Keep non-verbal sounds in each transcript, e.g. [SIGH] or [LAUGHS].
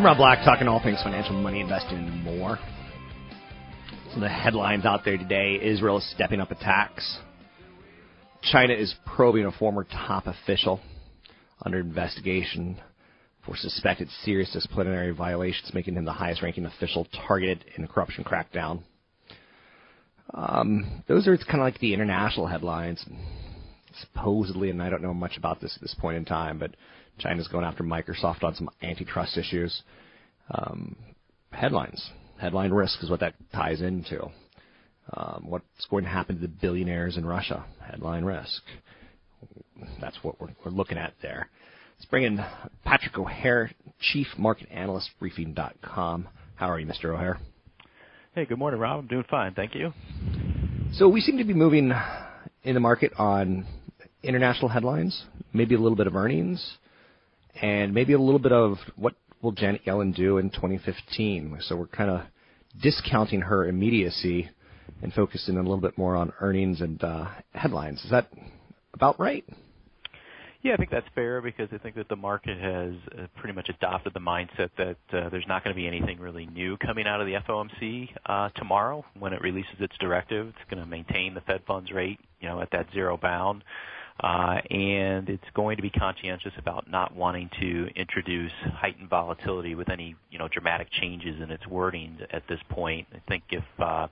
I'm Rob Black, talking all things financial, money, investing, and more. Of the headlines out there today Israel is stepping up attacks. China is probing a former top official under investigation for suspected serious disciplinary violations, making him the highest ranking official targeted in a corruption crackdown. Um, those are kind of like the international headlines. Supposedly, and I don't know much about this at this point in time, but China's going after Microsoft on some antitrust issues. Um, headlines, headline risk is what that ties into. Um, what's going to happen to the billionaires in Russia? Headline risk. That's what we're, we're looking at there. Let's bring in Patrick O'Hare, Chief Market Analyst, Briefing.com. How are you, Mr. O'Hare? Hey, good morning, Rob. I'm doing fine, thank you. So we seem to be moving in the market on international headlines, maybe a little bit of earnings, and maybe a little bit of what will Janet Yellen do in 2015. So we're kind of discounting her immediacy and focusing a little bit more on earnings and uh, headlines. Is that about right? Yeah, I think that's fair because I think that the market has uh, pretty much adopted the mindset that uh, there's not going to be anything really new coming out of the FOMC uh, tomorrow when it releases its directive. It's going to maintain the Fed funds rate, you know, at that zero bound. Uh, and it's going to be conscientious about not wanting to introduce heightened volatility with any, you know, dramatic changes in its wording at this point. I think if uh,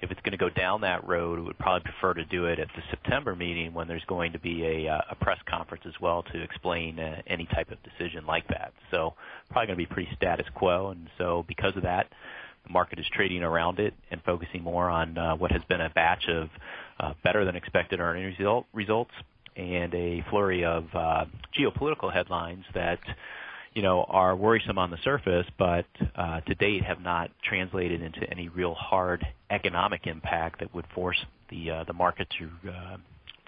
if it's going to go down that road, it would probably prefer to do it at the September meeting when there's going to be a, uh, a press conference as well to explain uh, any type of decision like that. So probably going to be pretty status quo, and so because of that, the market is trading around it and focusing more on uh, what has been a batch of uh, better than expected earnings result, results and a flurry of uh, geopolitical headlines that you know are worrisome on the surface, but uh, to date have not translated into any real hard economic impact that would force the uh, the market to uh,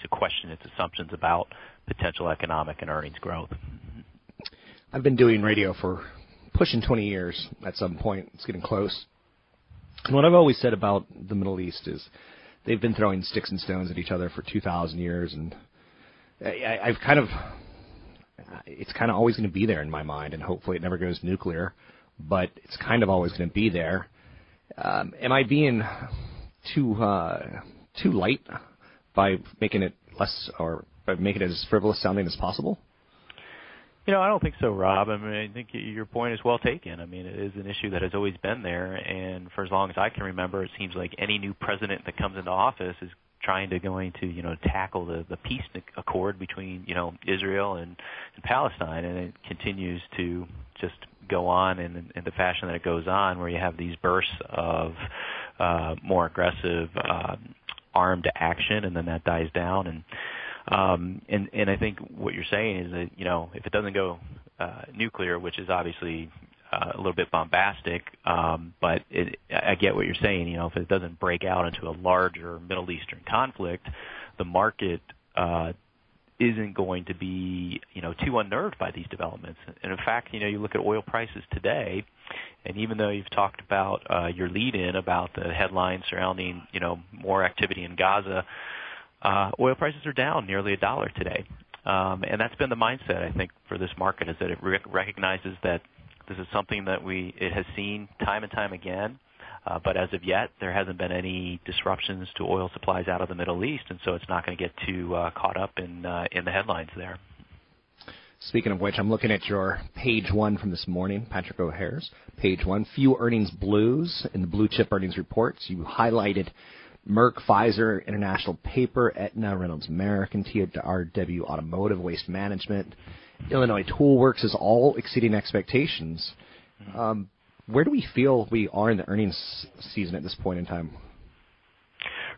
to question its assumptions about potential economic and earnings growth. I've been doing radio for pushing 20 years at some point. It's getting close. And what I've always said about the Middle East is they've been throwing sticks and stones at each other for 2,000 years, and I, I've kind of it's kind of always going to be there in my mind, and hopefully it never goes nuclear, but it's kind of always going to be there. Um, am I being too uh, too light by making it less or by making it as frivolous sounding as possible? You know, I don't think so, Rob. I mean, I think your point is well taken. I mean, it is an issue that has always been there, and for as long as I can remember, it seems like any new president that comes into office is trying to going to you know tackle the the peace accord between you know Israel and, and Palestine, and it continues to just go on in, in the fashion that it goes on, where you have these bursts of uh, more aggressive um, armed action, and then that dies down, and um, and and I think what you're saying is that you know if it doesn't go uh, nuclear, which is obviously uh, a little bit bombastic, um, but it, I get what you're saying. You know, if it doesn't break out into a larger Middle Eastern conflict, the market uh, isn't going to be, you know, too unnerved by these developments. And in fact, you know, you look at oil prices today, and even though you've talked about uh, your lead-in about the headlines surrounding, you know, more activity in Gaza, uh, oil prices are down nearly a dollar today. Um, and that's been the mindset, I think, for this market is that it rec- recognizes that this is something that we it has seen time and time again. Uh, but as of yet, there hasn't been any disruptions to oil supplies out of the Middle East, and so it's not going to get too uh, caught up in uh, in the headlines there. Speaking of which, I'm looking at your page one from this morning, Patrick O'Hare's page one. Few earnings blues in the blue chip earnings reports. You highlighted Merck, Pfizer, International Paper, Aetna, Reynolds American, TRW Automotive, Waste Management, Illinois Toolworks is all exceeding expectations. Um, where do we feel we are in the earnings season at this point in time?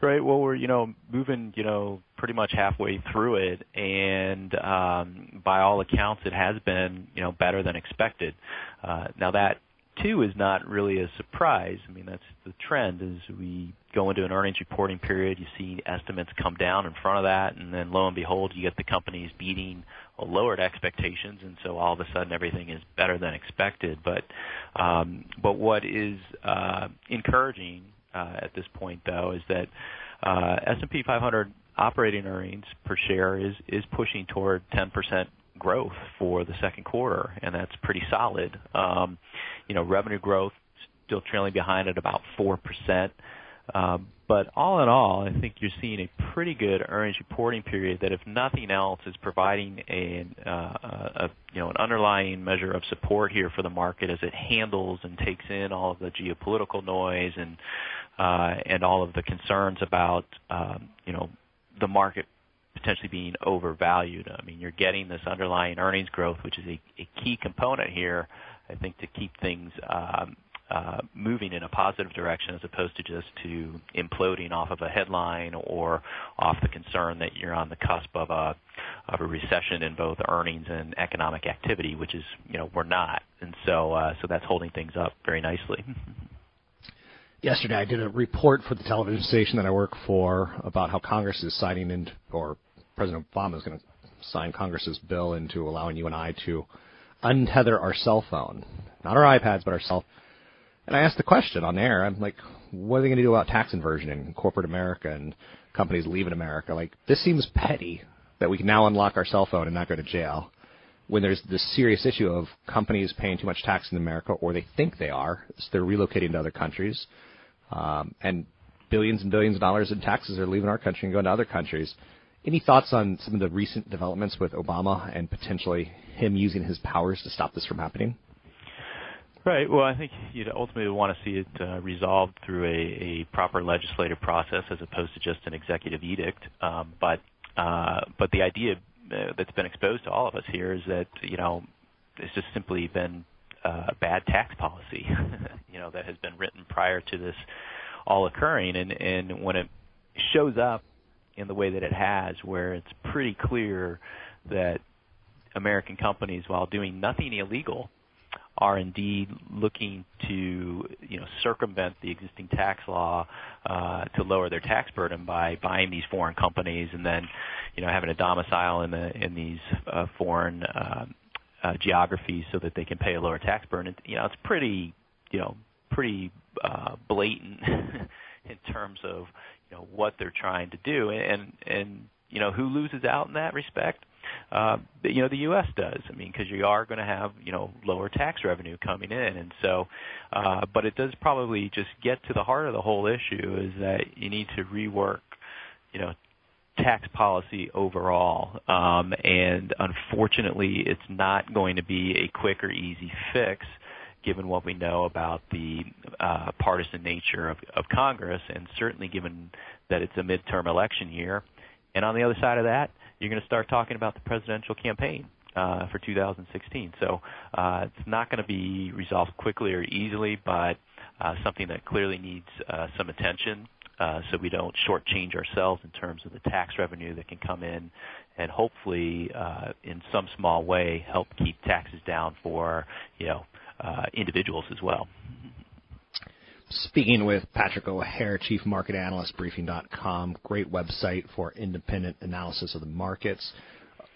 Right. Well, we're you know moving you know pretty much halfway through it, and um, by all accounts, it has been you know better than expected. Uh, now that too is not really a surprise. I mean that's the trend as we go into an earnings reporting period. You see estimates come down in front of that, and then lo and behold, you get the companies beating lowered expectations, and so all of a sudden everything is better than expected. But um, but what is uh, encouraging uh, at this point, though, is that uh, S&P 500 operating earnings per share is is pushing toward 10% growth for the second quarter, and that's pretty solid. Um, you know, revenue growth still trailing behind at about four percent. Um, but all in all, I think you're seeing a pretty good earnings reporting period that, if nothing else, is providing an uh, a, you know an underlying measure of support here for the market as it handles and takes in all of the geopolitical noise and uh, and all of the concerns about um, you know the market potentially being overvalued. I mean, you're getting this underlying earnings growth, which is a, a key component here, I think, to keep things um, uh, moving in a positive direction as opposed to just to imploding off of a headline or off the concern that you're on the cusp of a of a recession in both earnings and economic activity, which is you know we're not, and so uh, so that's holding things up very nicely. [LAUGHS] Yesterday, I did a report for the television station that I work for about how Congress is signing in, or President Obama is going to sign Congress's bill into allowing you and I to untether our cell phone, not our iPads, but our cell. And I asked the question on air. I'm like, what are they going to do about tax inversion in corporate America and companies leaving America? Like, this seems petty that we can now unlock our cell phone and not go to jail when there's this serious issue of companies paying too much tax in America, or they think they are, so they're relocating to other countries um, and billions and billions of dollars in taxes are leaving our country and going to other countries. Any thoughts on some of the recent developments with Obama and potentially him using his powers to stop this from happening? Right. Well, I think you'd ultimately want to see it uh, resolved through a, a proper legislative process as opposed to just an executive edict. Um, but uh, but the idea uh, that's been exposed to all of us here is that you know it's just simply been uh, bad tax policy, [LAUGHS] you know, that has been written prior to this all occurring, and and when it shows up in the way that it has, where it's pretty clear that American companies, while doing nothing illegal, are indeed looking to you know circumvent the existing tax law uh, to lower their tax burden by buying these foreign companies and then you know having a domicile in the in these uh, foreign uh, uh, geographies so that they can pay a lower tax burden. And, you know, it's pretty, you know, pretty uh, blatant [LAUGHS] in terms of know what they're trying to do, and and you know who loses out in that respect. Uh, you know the U.S. does. I mean, because you are going to have you know lower tax revenue coming in, and so, uh, but it does probably just get to the heart of the whole issue is that you need to rework, you know, tax policy overall. Um, and unfortunately, it's not going to be a quick or easy fix given what we know about the uh, partisan nature of, of Congress, and certainly given that it's a midterm election year. And on the other side of that, you're going to start talking about the presidential campaign uh, for 2016. So uh, it's not going to be resolved quickly or easily, but uh, something that clearly needs uh, some attention uh, so we don't shortchange ourselves in terms of the tax revenue that can come in and hopefully uh, in some small way help keep taxes down for you know individuals as well. Speaking with Patrick O'Hare, Chief Market Analyst, Briefing.com, great website for independent analysis of the markets.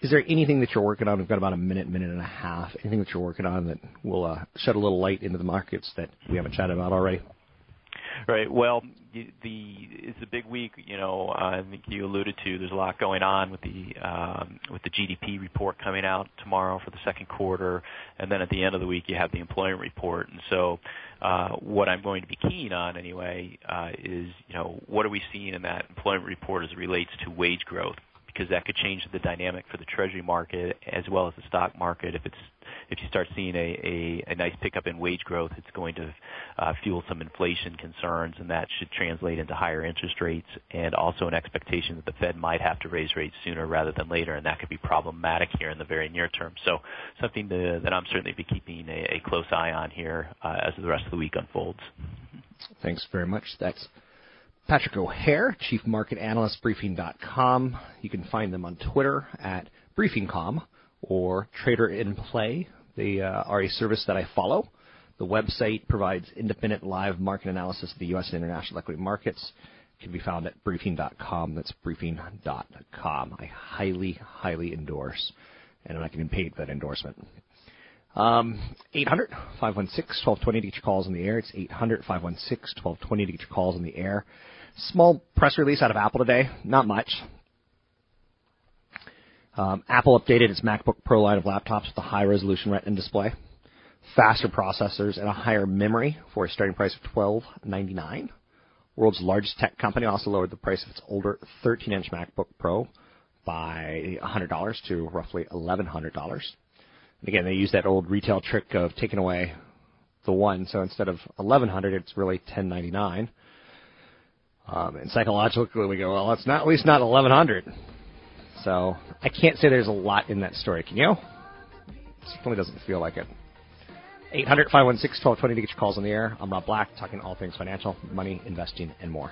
Is there anything that you're working on? We've got about a minute, minute and a half. Anything that you're working on that will uh, shed a little light into the markets that we haven't chatted about already? Right. Well, the it's a big week. You know, I think you alluded to. There's a lot going on with the um, with the GDP report coming out tomorrow for the second quarter, and then at the end of the week you have the employment report. And so, uh, what I'm going to be keen on anyway uh, is you know what are we seeing in that employment report as it relates to wage growth because that could change the dynamic for the treasury market as well as the stock market if it's if you start seeing a, a, a nice pickup in wage growth, it's going to uh, fuel some inflation concerns, and that should translate into higher interest rates and also an expectation that the Fed might have to raise rates sooner rather than later, and that could be problematic here in the very near term. So something to, that I'm certainly be keeping a, a close eye on here uh, as the rest of the week unfolds. Thanks very much. That's Patrick O'Hare, Chief Market Analyst, Briefing.com. You can find them on Twitter at BriefingCom or Trader in Play. They uh, are a service that I follow. The website provides independent live market analysis of the U.S. and international equity markets. Can be found at briefing.com. That's briefing.com. I highly, highly endorse, and I'm not getting paid for that endorsement. Um, 800 516 1220 to get your calls in the air. It's 800 516 1220 to get your calls in the air. Small press release out of Apple today. Not much. Um, Apple updated its MacBook Pro line of laptops with a high resolution Retina display, faster processors, and a higher memory for a starting price of $12.99. World's largest tech company also lowered the price of its older 13-inch MacBook Pro by $100 to roughly $1,100. And again, they use that old retail trick of taking away the one, so instead of 1100 it's really 1099 um, and psychologically we go, well, it's not at least not 1100 so I can't say there's a lot in that story. Can you? It certainly doesn't feel like it. 800 516 1220 to get your calls on the air. I'm Rob Black, talking all things financial, money, investing, and more.